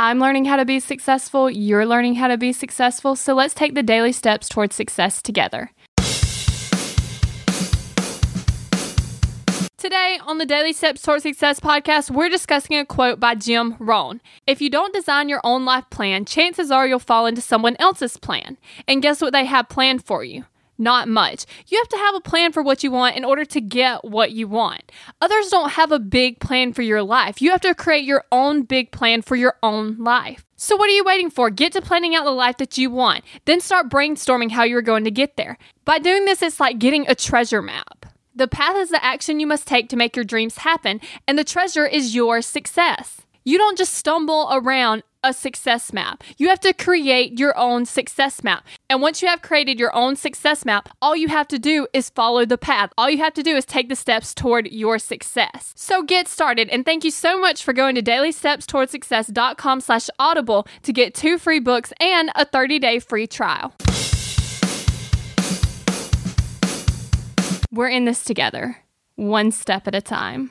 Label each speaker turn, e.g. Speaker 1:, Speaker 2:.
Speaker 1: I'm learning how to be successful, you're learning how to be successful, so let's take the daily steps towards success together. Today on the Daily Steps Towards Success podcast, we're discussing a quote by Jim Rohn. If you don't design your own life plan, chances are you'll fall into someone else's plan. And guess what they have planned for you? Not much. You have to have a plan for what you want in order to get what you want. Others don't have a big plan for your life. You have to create your own big plan for your own life. So, what are you waiting for? Get to planning out the life that you want. Then start brainstorming how you're going to get there. By doing this, it's like getting a treasure map. The path is the action you must take to make your dreams happen, and the treasure is your success. You don't just stumble around a success map. You have to create your own success map. And once you have created your own success map, all you have to do is follow the path. All you have to do is take the steps toward your success. So get started. And thank you so much for going to dailystepstowardsuccess.com slash audible to get two free books and a 30-day free trial. We're in this together, one step at a time.